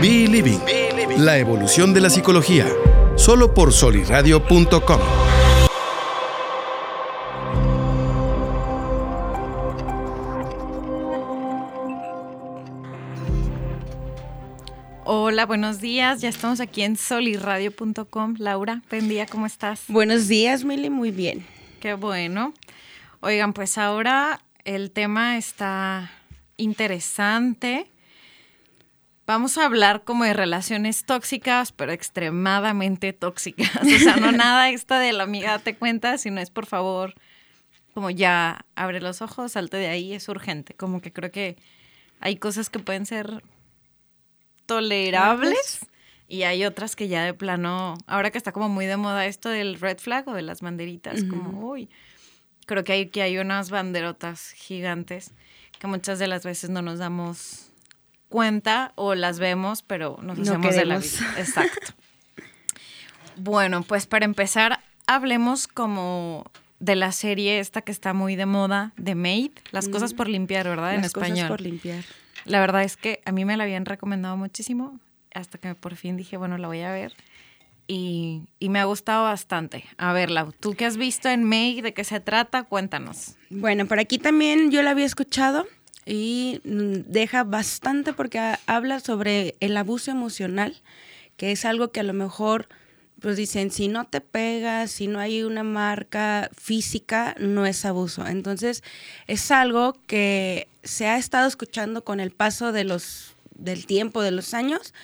Be Living, la evolución de la psicología, solo por soliradio.com. Hola, buenos días. Ya estamos aquí en soliradio.com. Laura, buen día, ¿cómo estás? Buenos días, Mili, muy bien. Qué bueno. Oigan, pues ahora el tema está interesante. Vamos a hablar como de relaciones tóxicas, pero extremadamente tóxicas. O sea, no nada esta de la amiga te cuenta, sino es por favor, como ya abre los ojos, salte de ahí, es urgente. Como que creo que hay cosas que pueden ser tolerables y hay otras que ya de plano, ahora que está como muy de moda esto del red flag o de las banderitas, como, uy, creo que hay, que hay unas banderotas gigantes que muchas de las veces no nos damos cuenta o las vemos, pero nos No hacemos de la vida. Exacto. bueno, pues para empezar, hablemos como de la serie esta que está muy de moda, de Maid, Las cosas por limpiar, ¿verdad? en Las cosas español. por limpiar. La verdad es que a mí me la habían recomendado muchísimo hasta que por fin dije, bueno, la voy a ver. Y, y me ha gustado bastante. A ver, Lau, ¿tú qué has visto en May? ¿De qué se trata? Cuéntanos. Bueno, por aquí también yo la había escuchado y mm, deja bastante porque ha- habla sobre el abuso emocional, que es algo que a lo mejor, pues dicen, si no te pegas, si no hay una marca física, no es abuso. Entonces, es algo que se ha estado escuchando con el paso de los, del tiempo, de los años,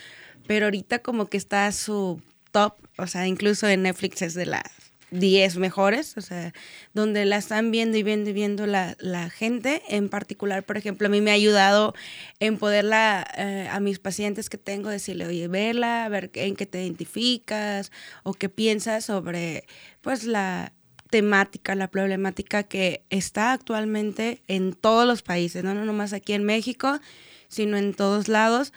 pero ahorita como que está su top, o sea, incluso en Netflix es de las 10 mejores, o sea, donde la están viendo y viendo y viendo la, la gente. En particular, por ejemplo, a mí me ha ayudado en poderla eh, a mis pacientes que tengo, decirle, oye, vela, a ver en qué te identificas o qué piensas sobre, pues, la temática, la problemática que está actualmente en todos los países, no, no nomás aquí en México, sino en todos lados.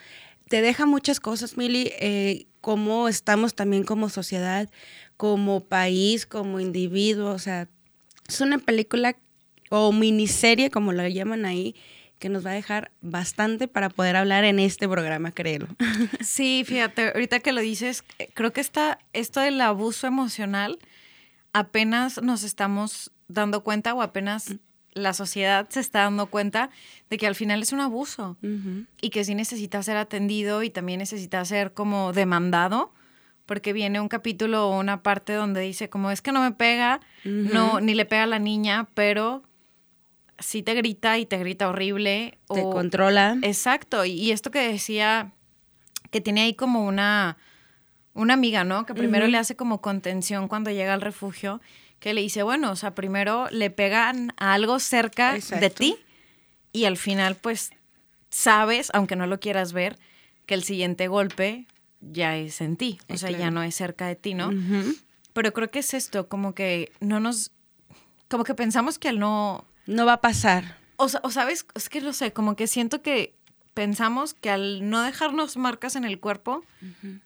Te deja muchas cosas, Mili, eh, cómo estamos también como sociedad, como país, como individuo, o sea, es una película o miniserie, como la llaman ahí, que nos va a dejar bastante para poder hablar en este programa, créelo. Sí, fíjate, ahorita que lo dices, creo que está esto del abuso emocional apenas nos estamos dando cuenta o apenas la sociedad se está dando cuenta de que al final es un abuso y que sí necesita ser atendido y también necesita ser como demandado porque viene un capítulo o una parte donde dice como es que no me pega, no ni le pega a la niña, pero sí te grita y te grita horrible Te o- controla. Exacto, y, y esto que decía, que tiene ahí como una, una amiga, ¿no? Que primero le hace como contención cuando llega al refugio, que le dice, bueno, o sea, primero le pegan a algo cerca de ti y al final pues sabes, aunque no lo quieras ver, que el siguiente golpe ya es en ti, o sea, ya no es cerca de ti, ¿no? Pero creo que es esto, como que no nos, como que pensamos que al no, No va a pasar. o, o sabes, es que no sé, como que siento que pensamos que al no dejarnos marcas en el cuerpo,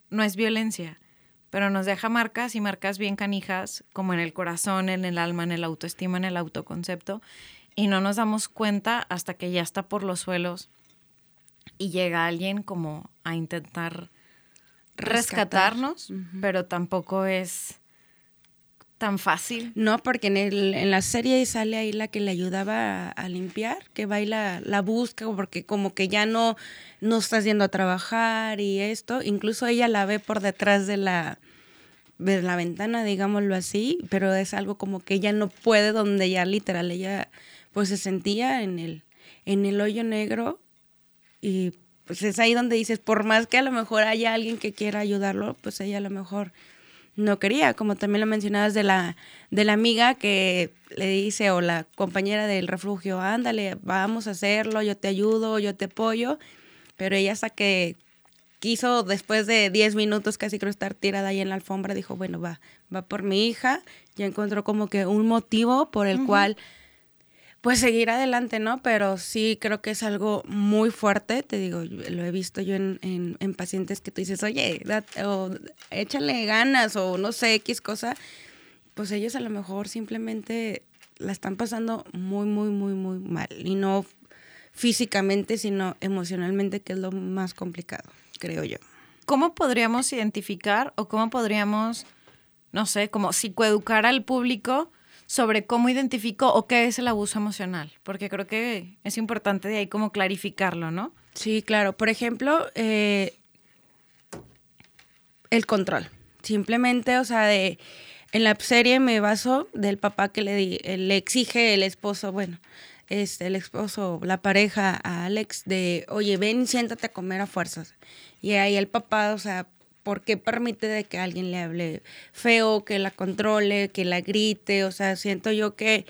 no es violencia, pero nos deja marcas y marcas bien canijas, como en el corazón, en el alma, en el autoestima, en el autoconcepto, y no nos damos cuenta hasta que ya está por los suelos y llega alguien como a intentar Rescatar. rescatarnos, pero tampoco es tan fácil. No, porque en, el, en la serie sale ahí la que le ayudaba a, limpiar, que va y la, la busca, porque como que ya no, no estás yendo a trabajar y esto. Incluso ella la ve por detrás de la, de la ventana, digámoslo así, pero es algo como que ella no puede, donde ya literal ella pues se sentía en el, en el hoyo negro y pues es ahí donde dices, por más que a lo mejor haya alguien que quiera ayudarlo, pues ella a lo mejor no quería, como también lo mencionabas de la, de la amiga que le dice, o la compañera del refugio, ándale, vamos a hacerlo, yo te ayudo, yo te apoyo, pero ella hasta que quiso, después de 10 minutos casi creo estar tirada ahí en la alfombra, dijo, bueno, va, va por mi hija, ya encontró como que un motivo por el cual pues seguir adelante, ¿no? Pero sí creo que es algo muy fuerte, te digo, lo he visto yo en, en- en pacientes que tú dices, oye, o échale ganas o no sé, X cosa, pues ellos a lo mejor simplemente la están pasando muy, muy, muy, muy mal. Y no físicamente, sino emocionalmente, que es lo más complicado. creo yo. ¿Cómo podríamos identificar o cómo podríamos, no sé, como psicoeducar al público sobre cómo identifico o qué es el abuso emocional? Porque creo que es importante de ahí como clarificarlo, ¿no? Sí, claro. Por ejemplo, eh, el control. Simplemente, o sea, de en la serie me baso del papá que le, di, eh, le exige el esposo, bueno, este, el esposo, la pareja a Alex de, oye, ven, siéntate a comer a fuerzas. Y ahí el papá, o sea, ¿por qué permite de que alguien le hable feo, que la controle, que la grite? O sea, siento yo que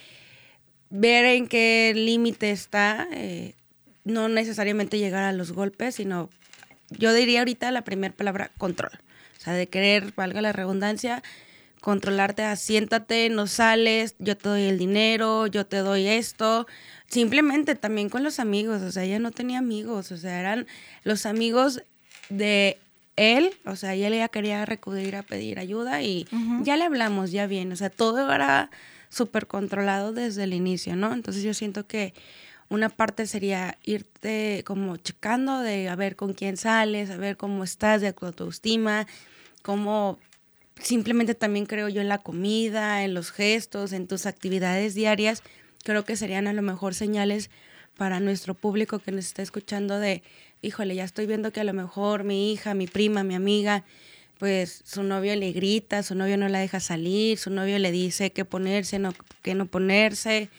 ver en qué límite está, eh, no necesariamente llegar a los golpes, sino yo diría ahorita la primera palabra, control. O sea, de querer, valga la redundancia, controlarte, asiéntate, no sales, yo te doy el dinero, yo te doy esto. Simplemente también con los amigos, o sea, ella no tenía amigos, o sea, eran los amigos de él, o sea, ella ya quería recurrir a pedir ayuda y ya le hablamos, ya bien, o sea, todo era súper controlado desde el inicio, ¿no? Entonces yo siento que una parte sería irte como checando de a ver con quién sales, a ver cómo estás de tu autoestima, cómo simplemente también creo yo en la comida, en los gestos, en tus actividades diarias, creo que serían a lo mejor señales para nuestro público que nos está escuchando de, híjole, ya estoy viendo que a lo mejor mi hija, mi prima, mi amiga, pues su novio le grita, su novio no la deja salir, su novio le dice qué ponerse, no, qué no ponerse,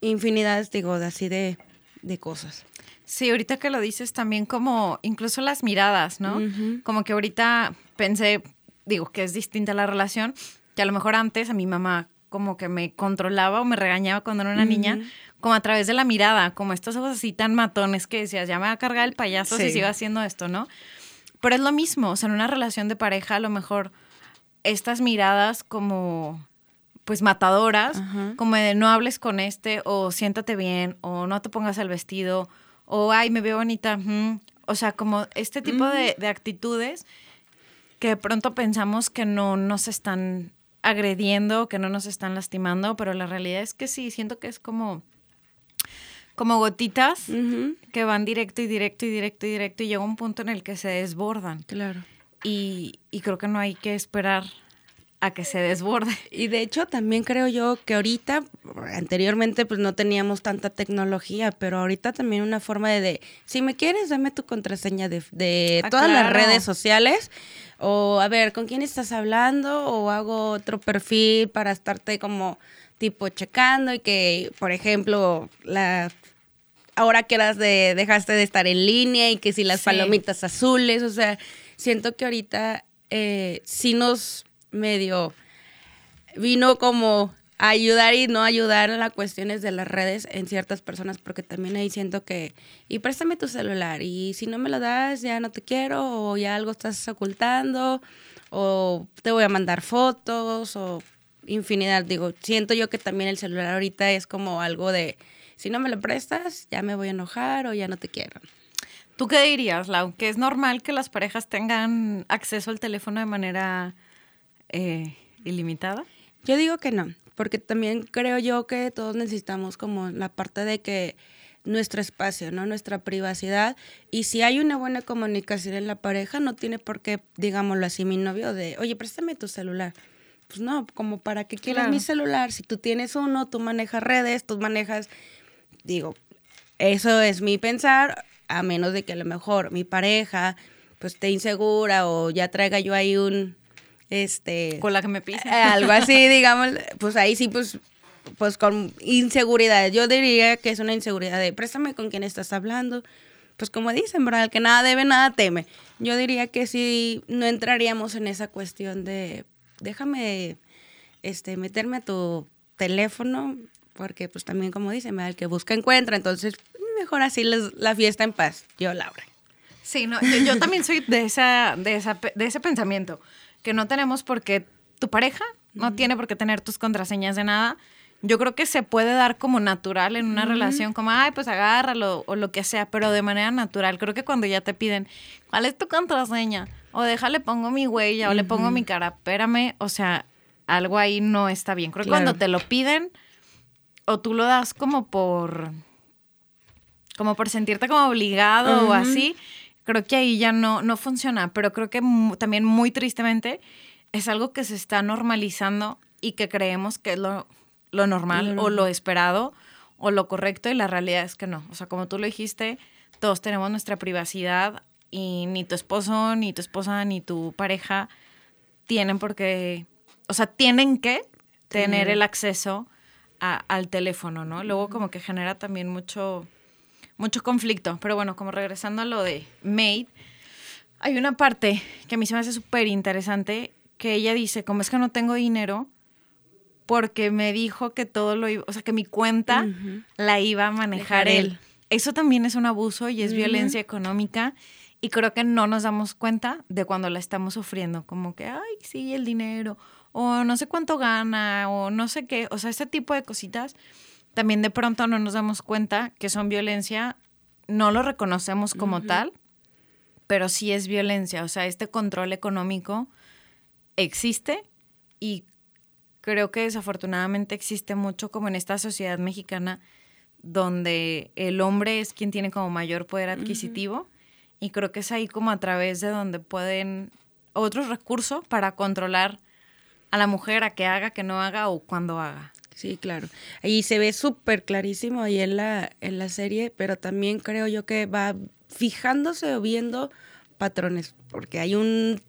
infinidades, digo, así de, de cosas. Sí, ahorita que lo dices también como incluso las miradas, ¿no? Como que ahorita pensé, digo, que es distinta la relación, que a lo mejor antes a mi mamá como que me controlaba o me regañaba cuando era una niña, como a través de la mirada, como estos ojos así tan matones que decías, ya me va a cargar el payaso si sigo haciendo esto, ¿no? Pero es lo mismo, o sea, en una relación de pareja a lo mejor estas miradas como pues matadoras, como de no hables con este o siéntate bien o no te pongas el vestido o ay, me veo bonita, o sea, como este tipo de, de actitudes que de pronto pensamos que no nos están agrediendo, que no nos están lastimando, pero la realidad es que sí, siento que es como como gotitas que van directo y directo y directo y directo y llega un punto en el que se desbordan. Claro. Y, y creo que no hay que esperar a que se desborde. Y de hecho también creo yo que ahorita, anteriormente pues no teníamos tanta tecnología, pero ahorita también una forma de, si me quieres, dame tu contraseña de, de ah, todas las redes sociales o a ver, ¿con quién estás hablando? O hago otro perfil para estarte como tipo checando y que, por ejemplo, la ahora que eras de, dejaste de estar en línea y que si las palomitas azules, o sea, siento que ahorita eh, sí nos medio vino como ayudar y no ayudar en las cuestiones de las redes en ciertas personas, porque también ahí siento que, y préstame tu celular, y si no me lo das, ya no te quiero, o ya algo estás ocultando, o te voy a mandar fotos, o infinidad. Digo, siento yo que también el celular ahorita es como algo de, si no me lo prestas, ya me voy a enojar o ya no te quiero. ¿Tú qué dirías, Lau? ¿Que es normal que las parejas tengan acceso al teléfono de manera eh, ilimitada? Yo digo que no porque también creo yo que todos necesitamos como la parte de que nuestro espacio, ¿no? Nuestra privacidad. Y si hay una buena comunicación en la pareja, no tiene por qué, digámoslo así, mi novio de, oye, préstame tu celular. Pues no, como para qué quieras mi celular. Si tú tienes uno, tú manejas redes, tú manejas, digo, eso es mi pensar, a menos de que a lo mejor mi pareja pues esté insegura o ya traiga yo ahí un, este con la que me pisa eh, algo así digamos pues ahí sí pues pues con inseguridad. Yo diría que es una inseguridad de préstame con quién estás hablando pues como dicen verdad el que nada debe nada teme. Yo diría que sí no entraríamos en esa cuestión de déjame este meterme a tu teléfono porque pues también como dicen el que busca encuentra entonces mejor así la fiesta en paz yo Laura sí no yo, yo también soy de esa de esa de ese pensamiento que no tenemos por qué, tu pareja no tiene por qué tener tus contraseñas de nada. Yo creo que se puede dar como natural en una relación, como, ay, pues agárralo o lo que sea, pero de manera natural. Creo que cuando ya te piden, ¿cuál es tu contraseña? O déjale, pongo mi huella o le pongo mi cara, espérame, o sea, algo ahí no está bien. Creo que cuando te lo piden o tú lo das como por, como por sentirte como obligado o así, creo que ahí ya no, no funciona, pero creo que también muy tristemente es algo que se está normalizando y que creemos que es lo, normal o lo esperado o lo correcto y la realidad es que no. O sea, como tú lo dijiste, todos tenemos nuestra privacidad y ni tu esposo, ni tu esposa, ni tu pareja tienen por qué, o sea, tienen que tener. el acceso al teléfono, ¿no? Luego como que genera también mucho, mucho conflicto. Pero bueno, como regresando a lo de Maid, hay una parte que a mí se me hace súper interesante, que ella dice, como es que no tengo dinero, porque me dijo que todo lo iba, o sea, que mi cuenta la iba a manejar él. Eso también es un abuso y es violencia económica. Y creo que no nos damos cuenta de cuando la estamos sufriendo, como que, ay, sí, el dinero, o no sé cuánto gana, o no sé qué, o sea, este tipo de cositas, también de pronto no nos damos cuenta que son violencia, no lo reconocemos como tal, pero sí es violencia, o sea, este control económico existe y creo que desafortunadamente existe mucho como en esta sociedad mexicana donde el hombre es quien tiene como mayor poder adquisitivo y creo que es ahí como a través de donde pueden otros recursos para controlar a la mujer a que haga, que no haga o cuando haga. Sí, claro. Ahí se ve súper clarísimo ahí en la, en la serie, pero también creo yo que va fijándose o viendo patrones, porque hay un,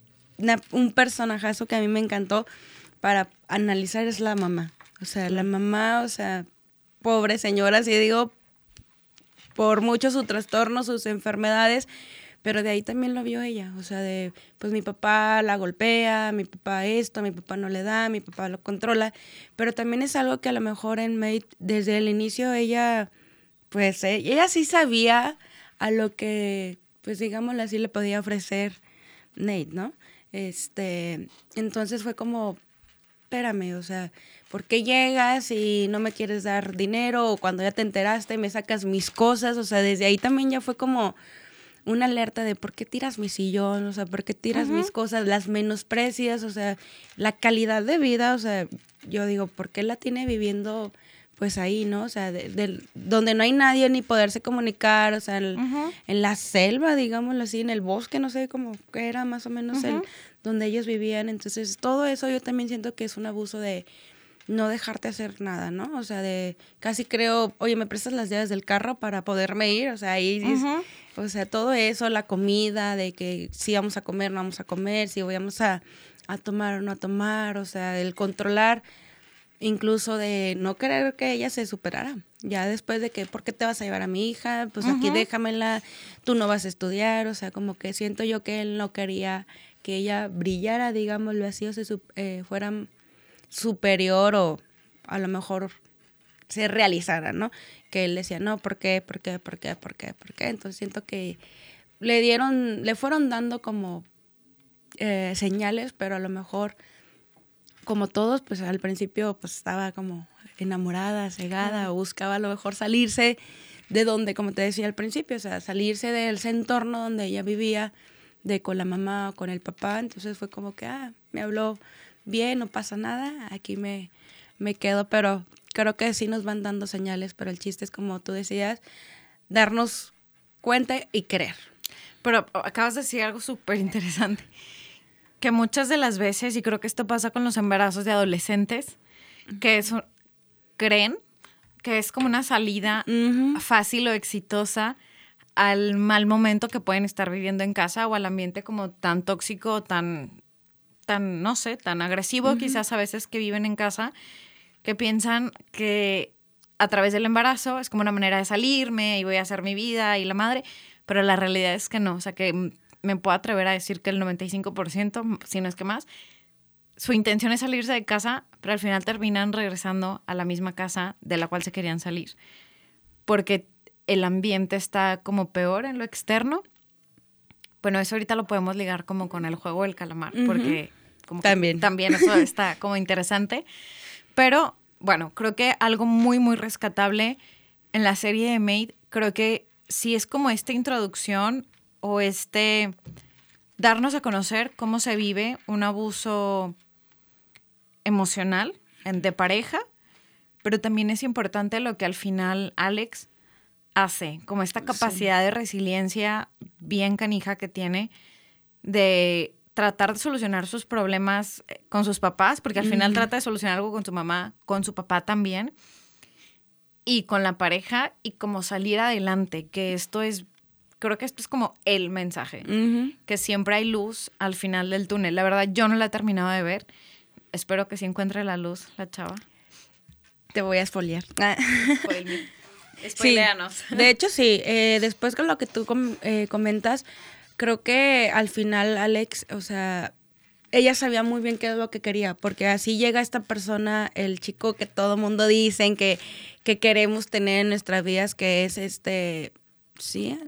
un personajazo que a mí me encantó para analizar es la mamá. O sea, la mamá, o sea, pobre señora, si digo, por mucho su trastorno, sus enfermedades, pero de ahí también lo vio ella, o sea, de, pues mi papá la golpea, mi papá esto, mi papá no le da, mi papá lo controla, pero también es algo que a lo mejor en Mate, desde el inicio ella, pues eh, ella sí sabía a lo que, pues digámoslo así, le podía ofrecer Nate, ¿no? Este, entonces fue como, espérame, o sea, ¿por qué llegas y no me quieres dar dinero? O cuando ya te enteraste me sacas mis cosas, o sea, desde ahí también ya fue como una alerta de por qué tiras mi sillón, o sea, por qué tiras mis cosas, las menosprecias, o sea, la calidad de vida, o sea, yo digo, ¿por qué la tiene viviendo pues ahí, ¿no? O sea, de, donde no hay nadie ni poderse comunicar, o sea, en, la selva, digámoslo así, en el bosque, no sé cómo era más o menos el donde ellos vivían. Entonces, todo eso yo también siento que es un abuso de no dejarte hacer nada, ¿no? O sea, de casi creo, oye, me prestas las llaves del carro para poderme ir, o sea, ahí o sea, todo eso, la comida, de que si vamos a comer, no vamos a comer, si vamos a, a tomar o no a tomar, o sea, el controlar, incluso de no querer que ella se superara. Ya después de que, ¿por qué te vas a llevar a mi hija? Pues aquí déjamela, tú no vas a estudiar, o sea, como que siento yo que él no quería que ella brillara, digámoslo así, o se eh, fuera superior o a lo mejor se realizara, ¿no? Que él decía, no, ¿por qué? ¿Por qué? ¿Por qué? ¿Por qué? ¿Por qué? Entonces siento que le dieron, le fueron dando como eh, señales, pero a lo mejor, como todos, pues al principio pues estaba como enamorada, cegada, o buscaba a lo mejor salirse de donde, como te decía al principio, o sea, salirse de ese entorno donde ella vivía, de con la mamá o con el papá, entonces fue como que, ah, me habló bien, no pasa nada, aquí me, me quedo, pero creo que sí nos van dando señales, pero el chiste es como tú decías, darnos cuenta y creer. Pero acabas de decir algo súper interesante, que muchas de las veces, y creo que esto pasa con los embarazos de adolescentes, que eso, creen que es como una salida fácil o exitosa al mal momento que pueden estar viviendo en casa o al ambiente como tan tóxico, tan, tan no sé, tan agresivo quizás a veces que viven en casa, que piensan que a través del embarazo es como una manera de salirme y voy a hacer mi vida y la madre, pero la realidad es que no, o sea que me puedo atrever a decir que el 95%, si no es que más, su intención es salirse de casa, pero al final terminan regresando a la misma casa de la cual se querían salir, porque el ambiente está como peor en lo externo. Bueno, eso ahorita lo podemos ligar como con el juego del calamar, porque como también. también eso está como interesante. Pero bueno, creo que algo muy, muy rescatable en la serie de Made, creo que sí es como esta introducción o este darnos a conocer cómo se vive un abuso emocional de pareja, pero también es importante lo que al final Alex hace, como esta capacidad de resiliencia bien canija que tiene de tratar de solucionar sus problemas eh, con sus papás, porque al final trata de solucionar algo con su mamá, con su papá también, y con la pareja, y como salir adelante, que esto es, creo que esto es como el mensaje, que siempre hay luz al final del túnel. La verdad, yo no la he terminado de ver. Espero que sí encuentre la luz, la chava. Te voy a esfoliar. Spoileanos. de hecho, sí. Eh, después con lo que tú eh, comentas, creo que al final Alex, o sea, ella sabía muy bien qué es lo que quería, porque así llega esta persona, el chico que todo mundo dicen que, que queremos tener en nuestras vidas, que es este, sí,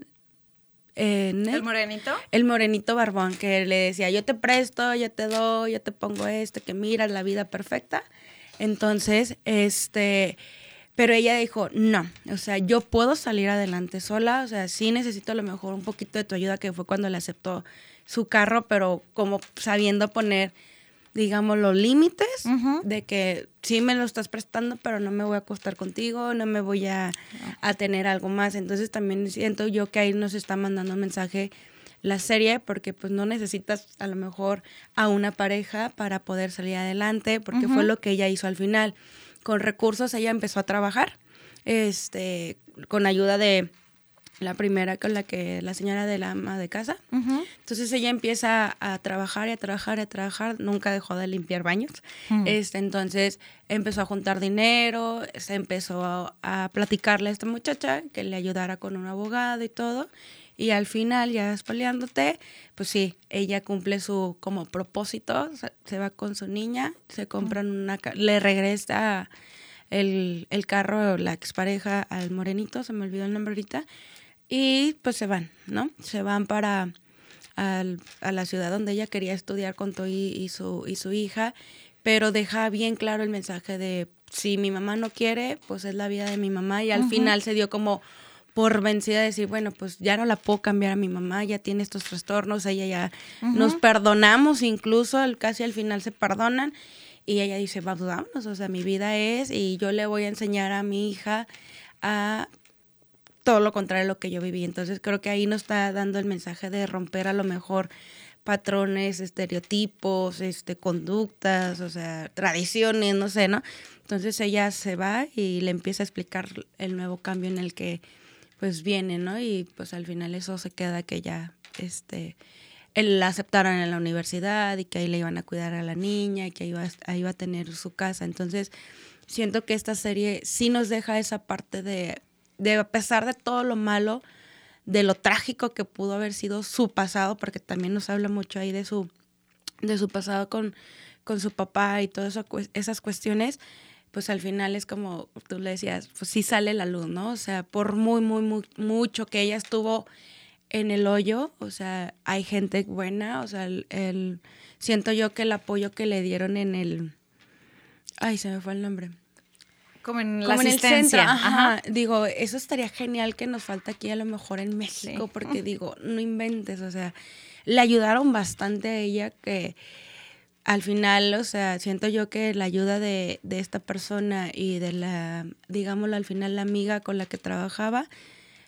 eh, ¿El morenito? El morenito barbón, que le decía, yo te presto, yo te doy, yo te pongo esto, que mira la vida perfecta. Entonces, este, pero ella dijo, no, o sea, yo puedo salir adelante sola, o sea, sí necesito a lo mejor un poquito de tu ayuda, que fue cuando le aceptó su carro, pero como sabiendo poner, digamos, los límites de que sí me lo estás prestando, pero no me voy a acostar contigo, no me voy a, a tener algo más. Entonces también siento yo que ahí nos está mandando un mensaje la serie porque pues no necesitas a lo mejor a una pareja para poder salir adelante, porque fue lo que ella hizo al final con recursos ella empezó a trabajar, este, con ayuda de la primera con la que la señora de la ama de casa. Entonces ella empieza a trabajar y a trabajar y a trabajar, nunca dejó de limpiar baños. este, entonces empezó a juntar dinero, se empezó a, a, platicarle a esta muchacha que le ayudara con un abogado y todo. Y al final, ya espaleándote, pues sí, ella cumple su como propósito, se va con su niña, se compran una, le regresa el, el carro, la expareja al morenito, se me olvidó el nombre ahorita, y pues se van, ¿no? Se van para al, a la ciudad donde ella quería estudiar con Toy y su, y su hija, pero deja bien claro el mensaje de si mi mamá no quiere, pues es la vida de mi mamá, y al final se dio como por vencida de decir, bueno, pues ya no la puedo cambiar a mi mamá, ya tiene estos trastornos, ella ya nos perdonamos incluso, casi al final se perdonan y ella dice, vámonos, o sea, mi vida es y yo le voy a enseñar a mi hija a todo lo contrario de lo que yo viví. Entonces creo que ahí nos está dando el mensaje de romper a lo mejor patrones, estereotipos, este, conductas, o sea, tradiciones, no sé, ¿no? Entonces ella se va y le empieza a explicar el nuevo cambio en el que pues viene, ¿no? Y pues al final eso se queda que ya, este, él la aceptaron en la universidad y que ahí le iban a cuidar a la niña y que ahí iba, ahí iba a tener su casa. Entonces, siento que esta serie sí nos deja esa parte de, de, a pesar de todo lo malo, de lo trágico que pudo haber sido su pasado, porque también nos habla mucho ahí de su, de su pasado con, con su papá y todas esas cuestiones, pues al final es como tú le decías, pues sí sale la luz, ¿no? O sea, por muy, muy, muy, mucho que ella estuvo en el hoyo, o sea, hay gente buena, o sea, el, siento yo que el apoyo que le dieron en el, ay, se me fue el nombre. Como en la asistencia. ajá. Digo, eso estaría genial que nos falta aquí a lo mejor en México, porque digo, no inventes, o sea, le ayudaron bastante a ella que al final, o sea, siento yo que la ayuda de, de, esta persona y de la, digámoslo, al final la amiga con la que trabajaba,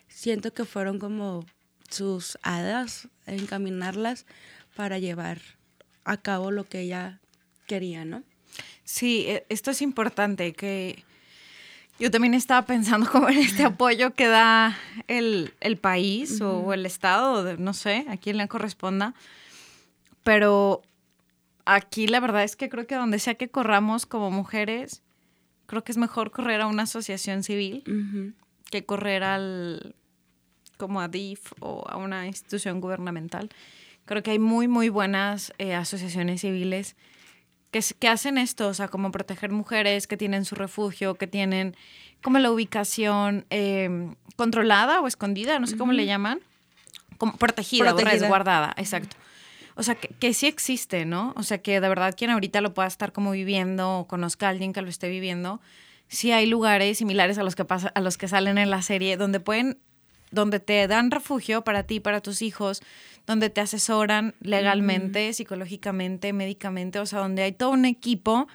siento que fueron como sus hadas, encaminarlas para llevar a cabo lo que ella quería, ¿no? Sí, e, esto es importante, que yo también estaba pensando como en este apoyo que da el, el país o el Estado, no sé, a quién le corresponda, pero aquí la verdad es que creo que donde sea que corramos como mujeres, creo que es mejor correr a una asociación civil que correr al como a DIF o a una institución gubernamental. Creo que hay muy, muy buenas eh, asociaciones civiles que, que, hacen esto, o sea, como proteger mujeres que tienen su refugio, que tienen como la ubicación em, controlada o escondida, no sé cómo le llaman, como protegida, protegida. o resguardada, exacto o sea, que, sí existe, ¿no? O sea, que de verdad quien ahorita lo pueda estar como viviendo o conozca a alguien que lo esté viviendo, sí hay lugares similares a los que pasa, a los que salen en la serie donde pueden donde te dan refugio para ti, para tus hijos, donde te asesoran legalmente, psicológicamente, médicamente, o sea, donde hay todo un equipo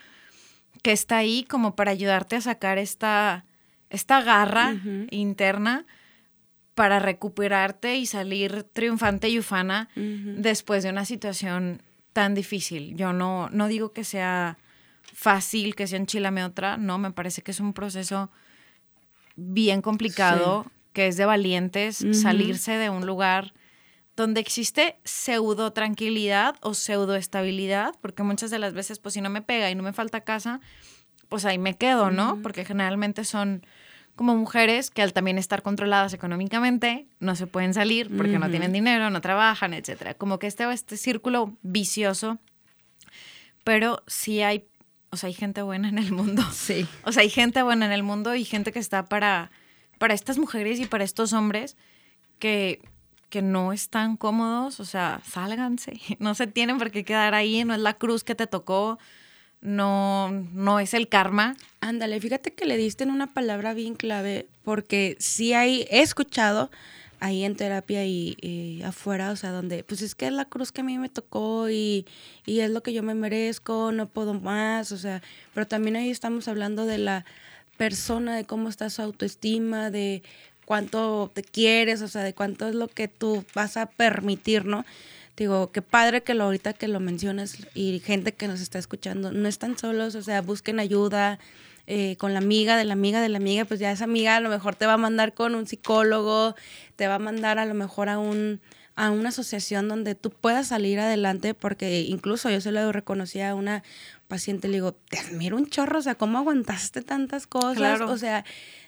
que está ahí como para ayudarte a sacar esta, esta garra interna para recuperarte y salir triunfante y ufana después de una situación tan difícil. Yo no, no digo que sea fácil, que sea enchilame otra, no, me parece que es un proceso bien complicado, que es de valientes salirse de un lugar donde existe pseudo tranquilidad o pseudo estabilidad, porque muchas de las veces, pues si no me pega y no me falta casa, pues ahí me quedo, ¿no? Porque generalmente son como mujeres que al también estar controladas económicamente no se pueden salir porque no tienen dinero, no trabajan, etcétera. Como que este, este círculo vicioso, pero sí hay, o sea, hay gente buena en el mundo. Sí. O sea, hay gente buena en el mundo y gente que está para, para estas mujeres y para estos hombres que que no están cómodos, o sea, sálganse, no se tienen por qué quedar ahí, no es la cruz que te tocó, no, no es el karma. Ándale, fíjate que le diste en una palabra bien clave, porque sí hay, he escuchado ahí en terapia y, afuera, o sea, donde, pues es que es la cruz que a mí me tocó y, y es lo que yo me merezco, no puedo más, o sea, pero también ahí estamos hablando de la persona, de cómo está su autoestima, de cuánto te quieres, o sea, de cuánto es lo que tú vas a permitir, ¿no? Digo, qué padre que lo ahorita que lo mencionas y gente que nos está escuchando, no están solos, o sea, busquen ayuda eh, con la amiga de la amiga de la amiga, pues ya esa amiga a lo mejor te va a mandar con un psicólogo, te va a mandar a lo mejor a un a una asociación donde tú puedas salir adelante, porque incluso yo se lo reconocí a una paciente, le digo, te admiro un chorro, o sea, ¿cómo aguantaste tantas cosas? O sea,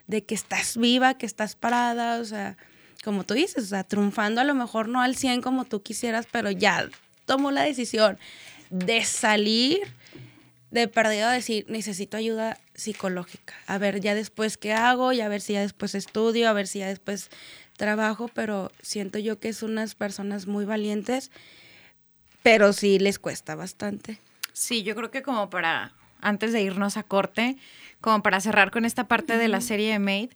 de que estás viva, que estás parada, o sea, como tú dices, o sea, triunfando a lo mejor no al 100 como tú quisieras, pero ya tomó la decisión de salir de perdido a decir, necesito ayuda psicológica. A ver, ya después qué hago, y a ver si ya después estudio, a ver si ya después trabajo, pero siento yo que es unas personas muy valientes, pero sí les cuesta bastante. Sí, yo creo que como para, antes de irnos a corte, como para cerrar con esta parte de la serie de Made,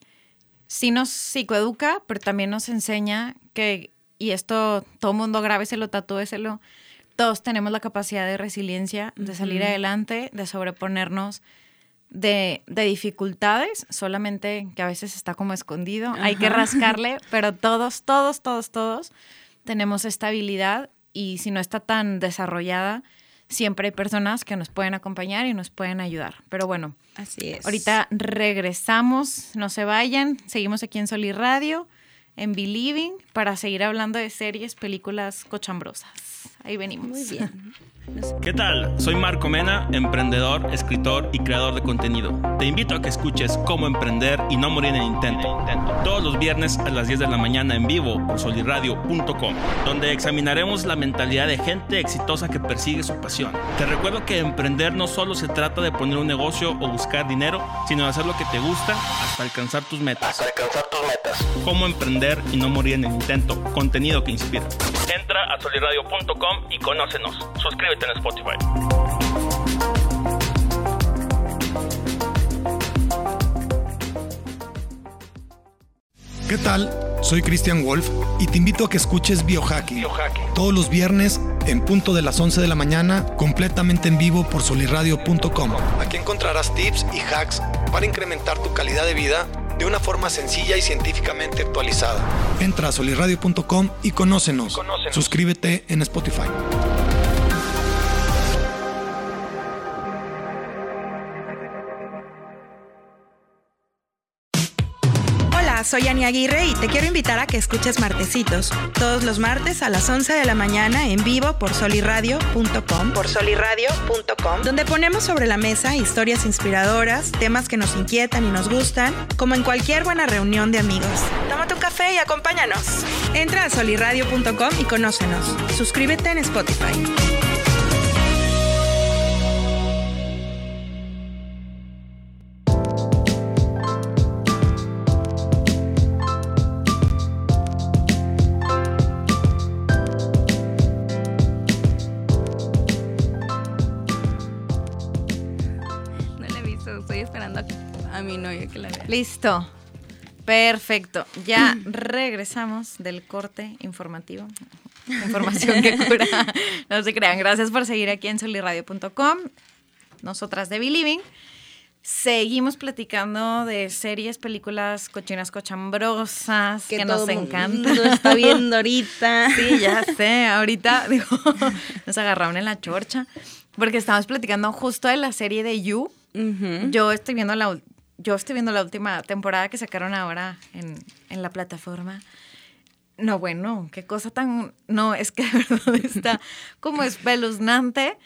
sí nos psicoeduca, pero también nos enseña que, y esto todo mundo grábeselo, tatúeselo, todos tenemos la capacidad de resiliencia, de salir adelante, de sobreponernos de, de, dificultades, solamente que a veces está como escondido, hay que rascarle, pero todos, todos, todos, todos tenemos esta habilidad y si no está tan desarrollada, siempre hay personas que nos pueden acompañar y nos pueden ayudar. Pero bueno, así es. Ahorita regresamos, no se vayan, seguimos aquí en Soli Radio, en Believing, para seguir hablando de series, películas cochambrosas. Ahí venimos. Muy bien. ¿Qué tal? Soy Marco Mena, emprendedor, escritor y creador de contenido. Te invito a que escuches Cómo Emprender y No Morir en el Intento. Todos los viernes a las 10 de la mañana en vivo por soliradio.com, donde examinaremos la mentalidad de gente exitosa que persigue su pasión. Te recuerdo que emprender no solo se trata de poner un negocio o buscar dinero, sino de hacer lo que te gusta hasta alcanzar tus metas. Hasta alcanzar tus metas. Cómo emprender y no morir en el intento. Contenido que inspira. Entra a soliradio.com y conócenos. Suscríbete en Spotify. ¿Qué tal? Soy Christian Wolf y te invito a que escuches Biohacking. Todos los viernes en punto de las 11 de la mañana, completamente en vivo por soliradio.com. Aquí encontrarás tips y hacks para incrementar tu calidad de vida de una forma sencilla y científicamente actualizada. Entra a soliradio.com y conócenos. Conócenos. Suscríbete en Spotify. Soy Ani Aguirre y te quiero invitar a que escuches Martecitos, todos los martes a las 11 de la mañana en vivo por soliradio.com, por soliradio.com, donde ponemos sobre la mesa historias inspiradoras, temas que nos inquietan y nos gustan, como en cualquier buena reunión de amigos. Tómate un café y acompáñanos. Entra a soliradio.com y conócenos. Suscríbete en Spotify. Listo. Perfecto. Ya regresamos del corte informativo. Información que cura. No se crean. Gracias por seguir aquí en soliradio.com. Nosotras de Believing. Seguimos platicando de series, películas cochinas cochambrosas que, nos todo encantan. mundo está viendo ahorita. Sí, ya sé. Ahorita, digo, nos agarraron en la chorcha. Porque estábamos platicando justo de la serie de You. Yo estoy viendo la, yo estoy viendo la última temporada que sacaron ahora en, en la plataforma. No, bueno, qué cosa tan... No, es que de verdad está como espeluznante.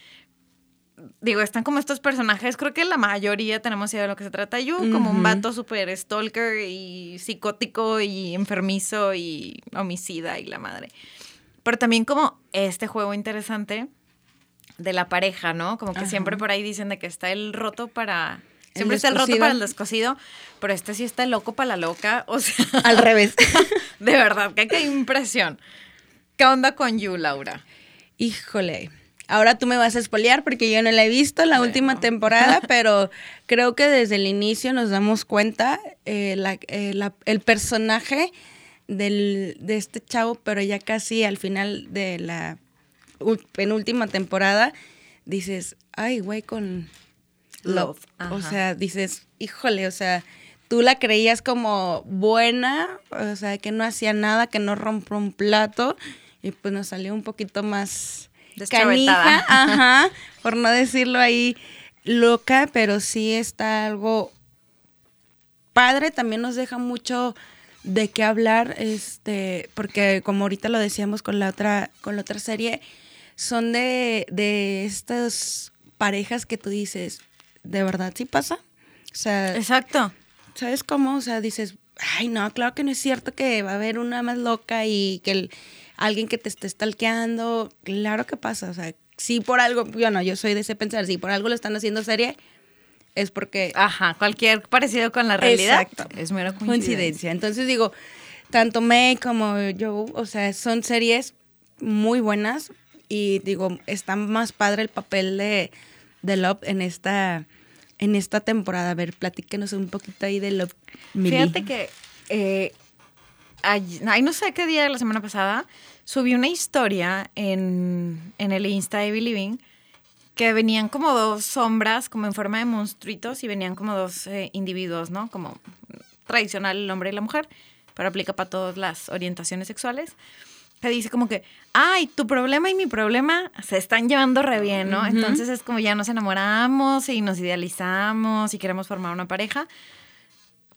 Digo, están como estos personajes, creo que la mayoría tenemos idea de lo que se trata. You, como un vato súper stalker y psicótico y enfermizo y homicida y la madre. Pero también como este juego interesante de la pareja, ¿no? Como que Ajá. siempre por ahí dicen de que está el roto para... El Siempre está el roto para el descosido, pero este sí está el loco para la loca. O sea, Al revés. de verdad, que qué impresión. ¿Qué onda con You, Laura? Híjole. Ahora tú me vas a espolear porque yo no la he visto la última temporada, pero creo que desde el inicio nos damos cuenta eh, la- eh, la- el personaje del, de este chavo, pero ya casi al final de la penúltima temporada, dices, ay, güey, con Love. O sea, dices, híjole, o sea, tú la creías como buena, o sea, que no hacía nada, que no rompió un plato, y pues nos salió un poquito más canija, ajá, por no decirlo ahí loca, pero sí está algo padre, también nos deja mucho de qué hablar, este, porque como ahorita lo decíamos con la otra, con la otra serie, son de, de estas parejas que tú dices, ¿de verdad sí pasa? O sea, Exacto. ¿sabes cómo? O sea, dices, ay, no, claro que no es cierto que va a haber una más loca y que el- alguien que te esté stalkeando, claro que pasa, o sea, sí por algo, yo no, yo soy de ese pensar, si por algo lo están haciendo serie, es porque Ajá, cualquier parecido con la realidad Exacto. es mera coincidencia. coincidencia. Entonces digo, tanto May como yo, o sea, son series muy buenas y digo, está más padre el papel de, de Love en esta, en esta temporada. A ver, platíquenos un poquito ahí de Love. Fíjate que, eh, ay, no sé qué día de la semana pasada, subí una historia en, en el Insta de Believing que venían como dos sombras, como en forma de monstruitos, y venían como dos eh, individuos, ¿no? Como tradicional el hombre y la mujer, pero aplica para todas las orientaciones sexuales. Que dice como que, ay, tu problema y mi problema se están llevando re bien, ¿no? Entonces es como ya nos enamoramos y nos idealizamos y queremos formar una pareja.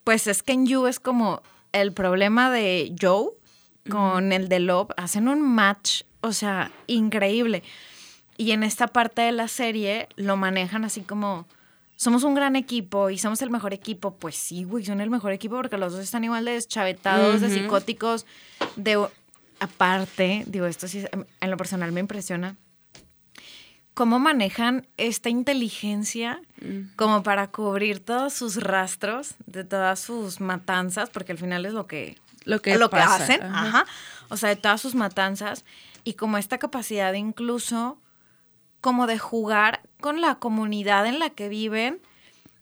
Pues es que en You es como el problema de Joe con el de Love. Hacen un match, o sea, increíble. Y en esta parte de la serie lo manejan así como, somos un gran equipo y somos el mejor equipo. Pues sí, güey, son el mejor equipo porque los dos están igual de deschavetados, de psicóticos, de... Aparte, digo, esto sí, en lo personal me impresiona, cómo manejan esta inteligencia como para cubrir todos sus rastros de todas sus matanzas, porque al final es lo que, Lo que lo que hacen, ajá. ajá. o sea, de todas sus matanzas, y como esta capacidad incluso como de jugar con la comunidad en la que viven,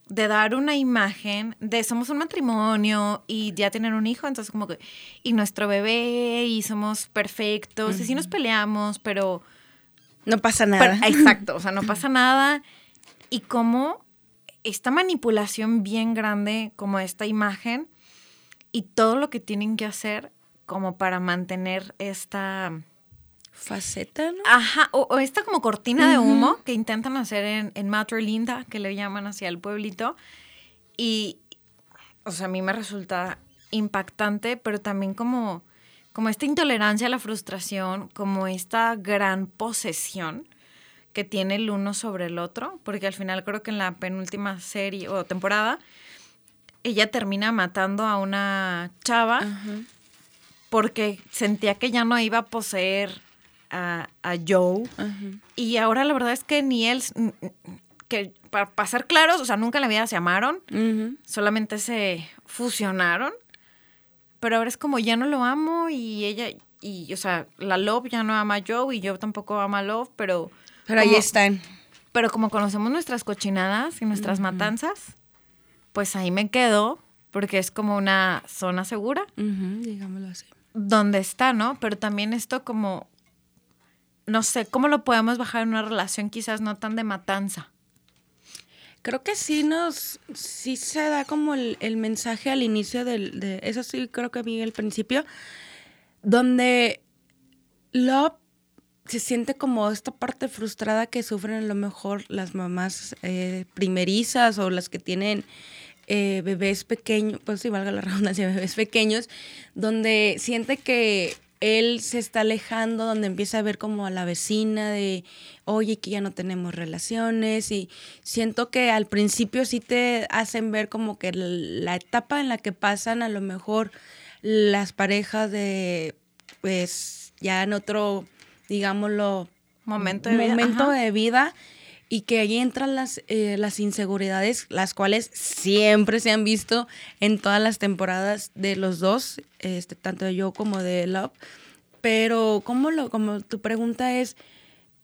de dar una imagen de somos un matrimonio y ya tienen un hijo, entonces como que, y nuestro bebé, y somos perfectos, y sí nos peleamos, pero no pasa nada. pero- exacto, o sea, no pasa nada. Y como esta manipulación bien grande, como esta imagen, y todo lo que tienen que hacer como para mantener esta, Faceta, ¿no? ajá, o, o esta como cortina de humo que intentan hacer en, en que le llaman hacia el pueblito. Y, o sea, a mí me resulta impactante, pero también como, como esta intolerancia a la frustración, como esta gran posesión que tiene el uno sobre el otro, porque al final creo que en la penúltima serie o temporada, ella termina matando a una chava porque sentía que ya no iba a poseer a, a Joe. Y ahora la verdad es que ni él, que para, para ser claros, o sea, nunca en la vida se amaron, solamente se fusionaron. Pero ahora es como ya no lo amo y ella, y o sea, la Love ya no ama a Joe y yo tampoco amo a Love, pero... Pero ahí están. Pero como conocemos nuestras cochinadas y nuestras matanzas, pues ahí me quedo porque es como una zona segura Ujú, digámoslo así. donde está, ¿no? Pero también esto como, no sé, ¿cómo lo podemos bajar en una relación quizás no tan de matanza? Creo que sí nos, sí se da como el, el mensaje al inicio del, de, eso sí creo que vi al principio, donde Love se siente como esta parte frustrada que sufren a lo mejor las mamás eh, primerizas o las que tienen eh, bebés pequeños, pues sí, valga la redundancia, bebés pequeños, donde siente que él se está alejando, donde empieza a ver como a la vecina de, oye, que ya no tenemos relaciones y siento que al principio sí te hacen ver como que la etapa en la que pasan a lo mejor las parejas de, pues ya en otro, digámoslo, Momento de vida, momento de vida y que ahí entran las, eh, las inseguridades, las cuales siempre se han visto en todas las temporadas de los dos, este, tanto de yo como de Love. Pero como, lo, como tu pregunta es,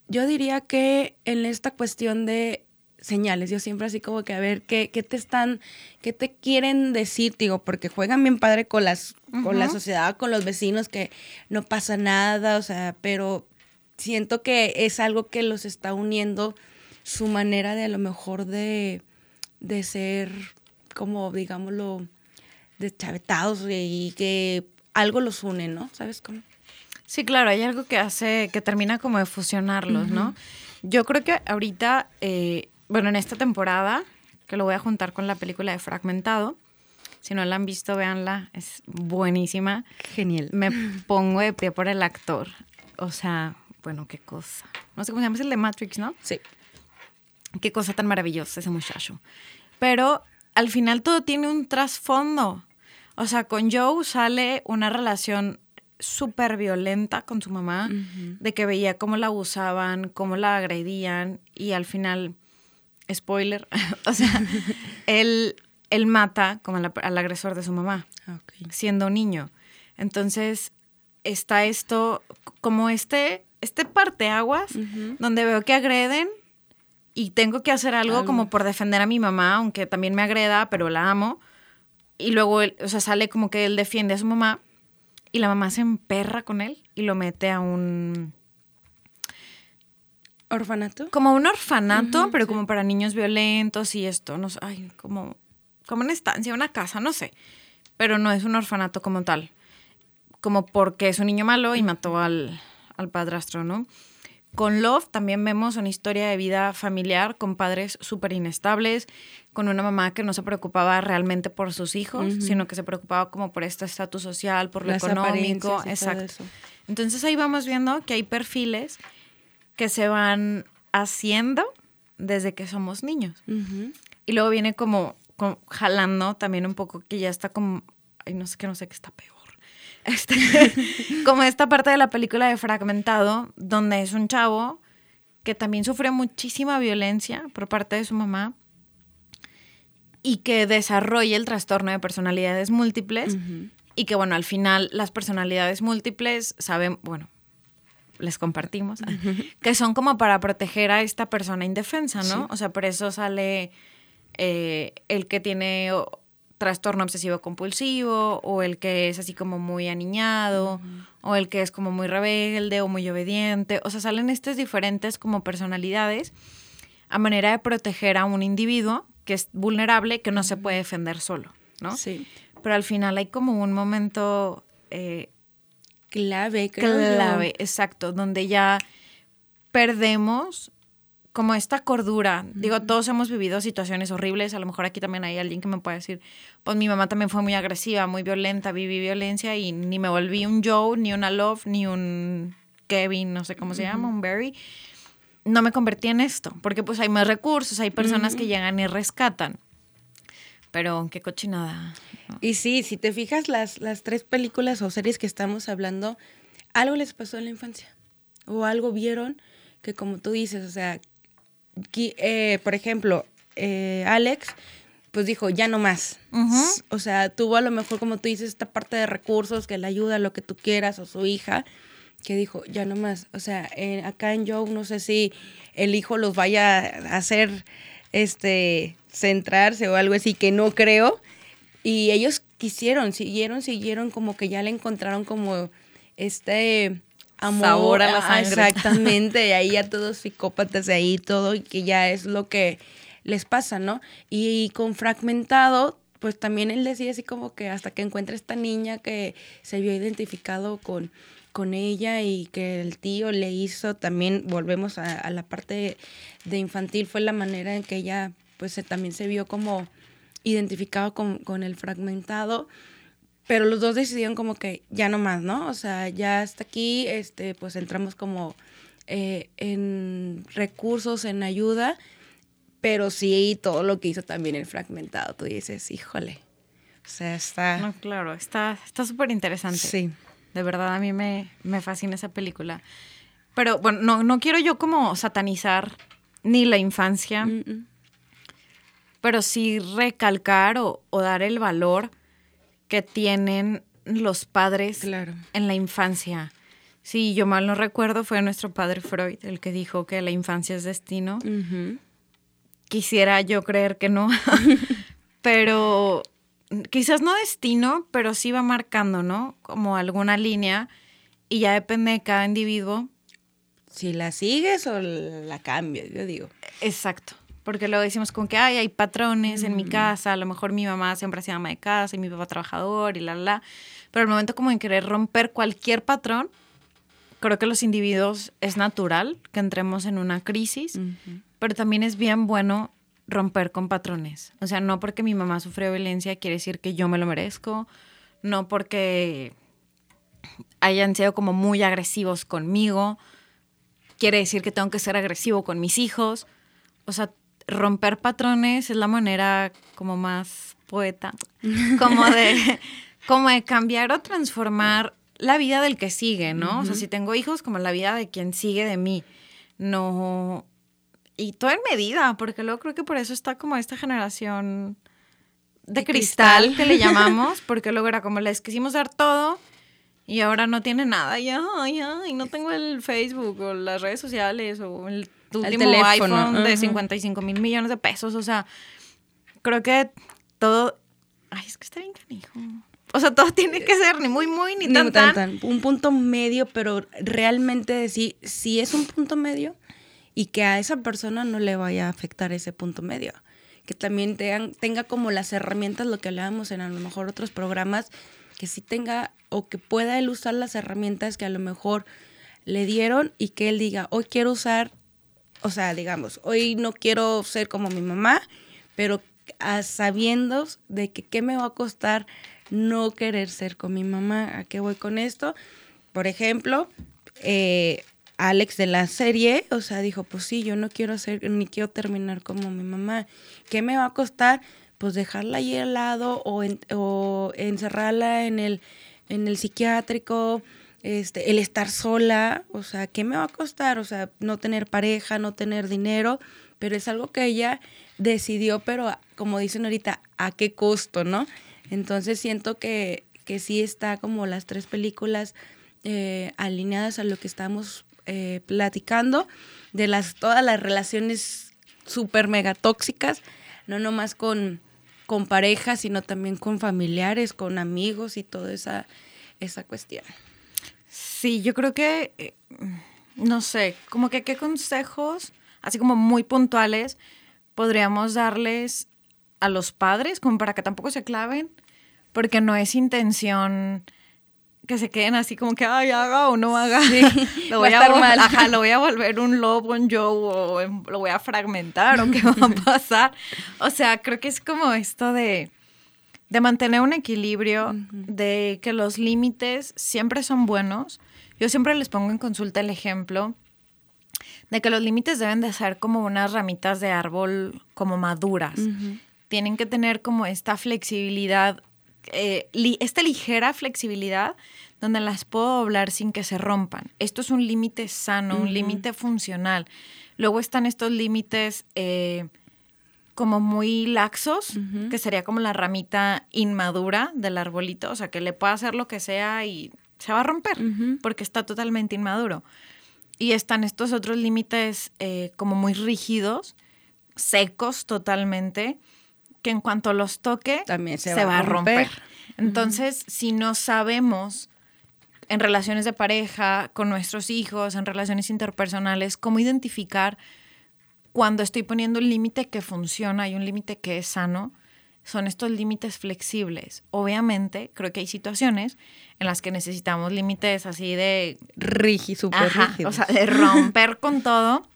yo diría que en esta cuestión de señales, yo siempre así como que a ver qué, qué te están, qué te quieren decir, digo, porque juegan bien padre con las, con la sociedad, con los vecinos, que no pasa nada, o sea, pero siento que es algo que los está uniendo su manera de a lo mejor de, de ser como, digámoslo, deschavetados y que algo los une, ¿no? ¿Sabes cómo? Sí, claro, hay algo que hace, que termina como de fusionarlos, ¿no? Yo creo que ahorita, eh, bueno, en esta temporada, que lo voy a juntar con la película de Fragmentado, si no la han visto, véanla, es buenísima. Genial. Me pongo de pie por el actor. O sea, bueno, qué cosa. No sé cómo se llama, es el de Matrix, ¿no? Sí. Qué cosa tan maravillosa ese muchacho. Pero al final todo tiene un trasfondo. O sea, con Joe sale una relación súper violenta con su mamá, de que veía cómo la abusaban, cómo la agredían y al final, spoiler, o sea, él, él mata como al, al agresor de su mamá Ok. siendo niño. Entonces, está esto, como este, este parteaguas, donde veo que agreden y tengo que hacer algo, como por defender a mi mamá, aunque también me agreda, pero la amo. Y luego, él, o sea, sale como que él defiende a su mamá y la mamá se emperra con él y lo mete a un, ¿Orfanato? como un orfanato, pero como para niños violentos y esto, no sé, ay, como, como una estancia, una casa, no sé. Pero no es un orfanato como tal. Como porque es un niño malo y mató al, al padrastro, ¿no? Con Love también vemos una historia de vida familiar con padres súper inestables, con una mamá que no se preocupaba realmente por sus hijos, sino que se preocupaba como por este estatus social, por lo Las económico. Exacto. Entonces ahí vamos viendo que hay perfiles que se van haciendo desde que somos niños. Y luego viene como, como jalando también un poco que ya está como, ay, no sé qué, no sé qué está peor. Este, como esta parte de la película de Fragmentado, donde es un chavo que también sufre muchísima violencia por parte de su mamá y que desarrolla el trastorno de personalidades múltiples y que, bueno, al final las personalidades múltiples saben, bueno, les compartimos, que son como para proteger a esta persona indefensa, ¿no? O sea, por eso sale eh, el que tiene trastorno obsesivo compulsivo o el que es así como muy aniñado o el que es como muy rebelde o muy obediente. O sea, salen estas diferentes como personalidades a manera de proteger a un individuo que es vulnerable, que no se puede defender solo, ¿no? Sí. Pero al final hay como un momento eh, Clave, creo yo. clave, exacto, donde ya perdemos como esta cordura. Digo, todos hemos vivido situaciones horribles, a lo mejor aquí también hay alguien que me puede decir, pues mi mamá también fue muy agresiva, muy violenta, viví violencia y ni me volví un Joe, ni una Love, ni un Kevin, no sé cómo se llama, un Barry. No me convertí en esto, porque pues hay más recursos, hay personas que llegan y rescatan. Pero qué cochinada. ¿no? Y sí, si te fijas, las, las tres películas o series que estamos hablando, algo les pasó en la infancia. O algo vieron que, como tú dices, o sea, eh, por ejemplo, eh, Alex, pues dijo, ya no más. O sea, tuvo a lo mejor, como tú dices, esta parte de recursos que le ayuda, lo que tú quieras, o su hija, que dijo, ya no más. O sea, eh, acá en Joe, no sé si el hijo los vaya a hacer, este, centrarse o algo así, que no creo. Y ellos quisieron, siguieron, siguieron, como que ya le encontraron como este amor. Sabor a la sangre. Exactamente, y ahí ya todos psicópatas ahí, todo, y que ya es lo que les pasa, ¿no? Y, con fragmentado, pues también él decía así como que hasta que encuentre esta niña que se vio identificado con, con ella y que el tío le hizo, también volvemos a, la parte de infantil, fue la manera en que ella pues también se vio como identificado con, con el fragmentado pero los dos decidieron como que ya no más, ¿no? O sea, ya hasta aquí, este, pues entramos como eh, en recursos, en ayuda, pero sí todo lo que hizo también el fragmentado, tú dices, híjole, o sea, está... No, claro, está súper interesante. Sí. De verdad, a mí me, me fascina esa película. Pero bueno, no, no quiero yo como satanizar ni la infancia, pero sí recalcar o, o dar el valor que tienen los padres en la infancia. Si yo mal no recuerdo, fue nuestro padre Freud el que dijo que la infancia es destino. Quisiera yo creer que no, pero quizás no destino, pero sí va marcando, ¿no? Como alguna línea y ya depende de cada individuo. Si la sigues o la cambias, yo digo. Exacto porque luego decimos con que Ay, hay patrones en mi mm. casa, a lo mejor mi mamá siempre ha sido ama de casa y mi papá trabajador y la, la, pero el momento como en querer romper cualquier patrón, creo que los individuos es natural que entremos en una crisis, pero también es bien bueno romper con patrones. O sea, no porque mi mamá sufrió violencia quiere decir que yo me lo merezco, no porque hayan sido como muy agresivos conmigo, quiere decir que tengo que ser agresivo con mis hijos. O sea, romper patrones es la manera como más poeta, como de, como de cambiar o transformar la vida del que sigue, ¿no? O sea, si tengo hijos, como la vida de quien sigue de mí. No. Y todo en medida, porque luego creo que por eso está como esta generación de, cristal, que le llamamos, porque luego era como les quisimos dar todo y ahora no tiene nada, y no tengo el Facebook o las redes sociales o el tu último iPhone de 55 mil millones de pesos. O sea, creo que todo. Ay, es que está bien canijo. O sea, todo tiene que ser ni muy, muy, ni, tan, tan, Un punto medio, pero realmente decir si es un punto medio y que a esa persona no le vaya a afectar ese punto medio. Que también tenga como las herramientas, lo que hablábamos en a lo mejor otros programas, que sí tenga o que pueda él usar las herramientas que a lo mejor le dieron y que él diga, hoy quiero usar o sea, digamos, hoy no quiero ser como mi mamá, pero sabiendo de que qué me va a costar no querer ser con mi mamá, ¿a qué voy con esto? Por ejemplo, eh, Alex de la serie, o sea, dijo, pues sí, yo no quiero ser, ni quiero terminar como mi mamá. ¿Qué me va a costar? Pues dejarla ahí al lado o, o encerrarla en el, en el psiquiátrico, este, el estar sola, o sea, ¿qué me va a costar? O sea, no tener pareja, no tener dinero, pero es algo que ella decidió, pero como dicen ahorita, ¿a qué costo, no? Entonces siento que, que sí está como las tres películas eh, alineadas a lo que estamos eh, platicando, de las, todas las relaciones súper mega tóxicas, no nomás con, con pareja, sino también con familiares, con amigos y toda esa, esa cuestión. Sí, yo creo que, eh, no sé, como que qué consejos, así como muy puntuales, podríamos darles a los padres, como para que tampoco se claven, porque no es intención que se queden así como que, ay, haga o no haga. lo, voy a, mal. Ajá, lo voy a volver un lobo, un Joe, o lo voy a fragmentar, o qué va a pasar. O sea, creo que es como esto de de mantener un equilibrio, de que los límites siempre son buenos. Yo siempre les pongo en consulta el ejemplo de que los límites deben de ser como unas ramitas de árbol como maduras. Tienen que tener como esta flexibilidad, eh, esta ligera flexibilidad donde las puedo doblar sin que se rompan. Esto es un límite sano, un límite funcional. Luego están estos límites eh, como muy laxos, que sería como la ramita inmadura del arbolito, o sea, que le puede hacer lo que sea y se va a romper porque está totalmente inmaduro. Y están estos otros límites eh, como muy rígidos, secos totalmente, que en cuanto los toque, también se, va, a romper. Entonces, si no sabemos en relaciones de pareja, con nuestros hijos, en relaciones interpersonales, cómo identificar cuando estoy poniendo un límite que funciona y un límite que es sano, son estos límites flexibles. Obviamente, creo que hay situaciones en las que necesitamos límites así de rígidos, súper Ajá, rígidos. O sea, de romper con todo.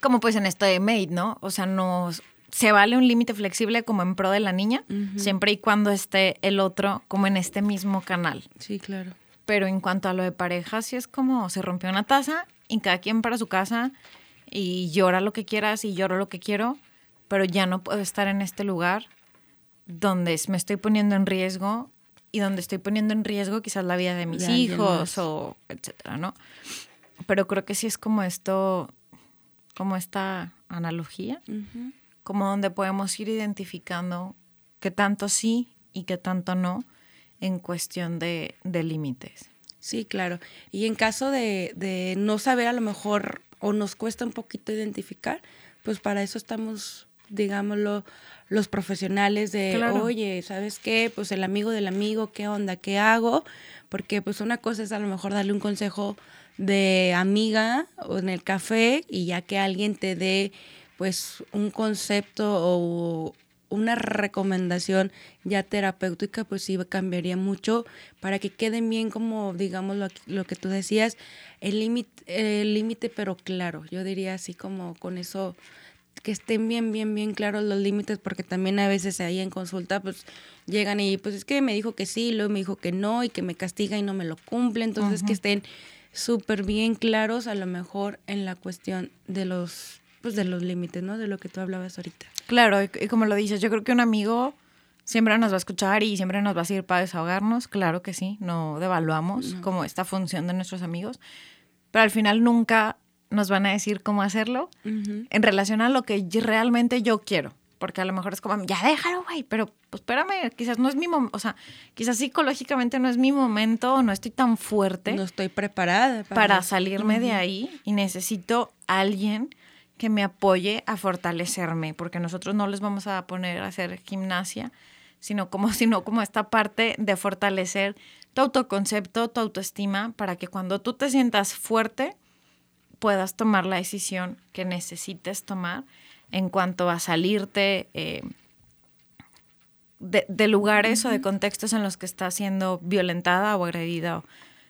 Como pues en esto de Made, ¿no? O sea, no se vale un límite flexible como en pro de la niña, siempre y cuando esté el otro como en este mismo canal. Sí, claro. Pero en cuanto a lo de pareja, sí es como se rompió una taza y cada quien para su casa y llora lo que quieras y lloro lo que quiero, pero ya no puedo estar en este lugar donde me estoy poniendo en riesgo y donde estoy poniendo en riesgo quizás la vida de mis alguien hijos o etcétera, ¿no? Pero creo que sí es como esto, como esta analogía, como donde podemos ir identificando qué tanto sí y qué tanto no en cuestión de, de límites. Sí, claro. Y en caso de, de no saber a lo mejor o nos cuesta un poquito identificar, pues para eso estamos, digámoslo, los profesionales de, Claro. oye, ¿sabes qué? Pues el amigo del amigo, ¿qué onda? ¿Qué hago? Porque pues una cosa es a lo mejor darle un consejo de amiga o en el café y ya que alguien te dé pues un concepto o una recomendación ya terapéutica, pues sí cambiaría mucho para que queden bien como, digamos, lo, lo que tú decías, el límite, el límite pero claro, yo diría así como con eso, que estén bien, bien, bien claros los límites, porque también a veces ahí en consulta, pues llegan y pues es que me dijo que sí, luego me dijo que no y que me castiga y no me lo cumple, entonces que estén súper bien claros a lo mejor en la cuestión de los pues de los límites, ¿no? De lo que tú hablabas ahorita. Claro, y, y como lo dices, yo creo que un amigo siempre nos va a escuchar y siempre nos va a seguir para desahogarnos, claro que sí, no devaluamos como esta función de nuestros amigos, pero al final nunca nos van a decir cómo hacerlo en relación a lo que realmente yo quiero. Porque a lo mejor es como, ya déjalo, güey, pero pues espérame, quizás no es mi momento, o sea, quizás psicológicamente no es mi momento, no estoy tan fuerte No estoy preparada para salirme de ahí y necesito a alguien que me apoye a fortalecerme, porque nosotros no les vamos a poner a hacer gimnasia, sino como, sino como esta parte de fortalecer tu autoconcepto, tu autoestima, para que cuando tú te sientas fuerte, puedas tomar la decisión que necesites tomar en cuanto a salirte eh, de, de lugares o de contextos en los que estás siendo violentada o agredida o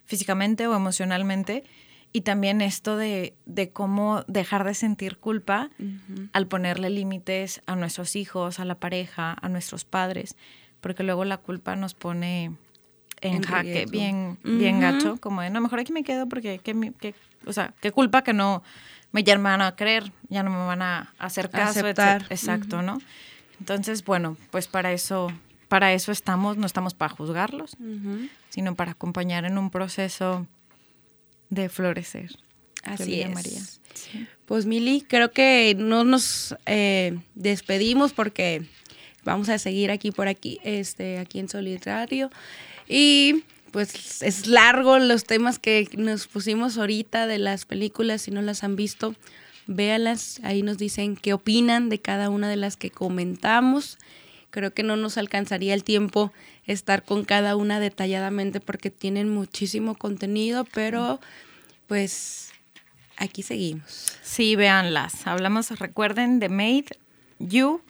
físicamente o emocionalmente. Y también esto de, de cómo dejar de sentir culpa al ponerle límites a nuestros hijos, a la pareja, a nuestros padres, porque luego la culpa nos pone en, En jaque riesgo. bien, bien gacho, como de, no, mejor aquí me quedo porque, qué mi- qué- o sea, qué culpa que no me, ya no me van a creer, ya no me van a hacer caso, Aceptar. Exacto, ¿no? Entonces, bueno, pues para eso, para eso estamos, no estamos para juzgarlos, sino para acompañar en un proceso de florecer. Así es. llamaría. Pues Mili, creo que no nos eh, despedimos porque vamos a seguir aquí por aquí, este, aquí en Solitario. Y pues es largo los temas que nos pusimos ahorita de las películas, si no las han visto, véalas, ahí nos dicen qué opinan de cada una de las que comentamos. Creo que no nos alcanzaría el tiempo estar con cada una detalladamente porque tienen muchísimo contenido, pero pues aquí seguimos. Sí, véanlas. Hablamos, recuerden, de Made, You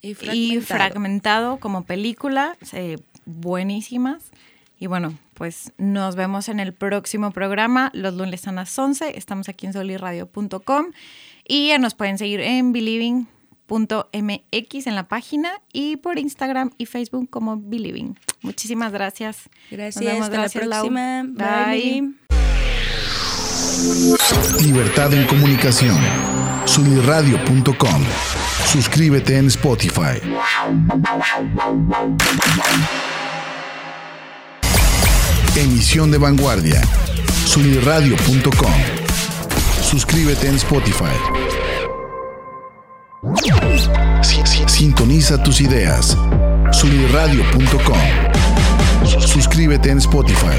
Y y fragmentado. Como película, eh, buenísimas. Y bueno, pues nos vemos en el próximo programa, los lunes a las 11. Estamos aquí en solirradio.com y nos pueden seguir en believing.mx en la página y por Instagram y Facebook como Believing. Muchísimas gracias. Gracias, Nos vemos. hasta Gracias, la Lau. próxima. Bye. Bye. Libertad en comunicación. Sunirradio.com. Suscríbete en Spotify. Emisión de vanguardia. Sunirradio.com. Suscríbete en Spotify. Si- si- Sintoniza tus ideas. Sunirradio.com. Suscríbete en Spotify.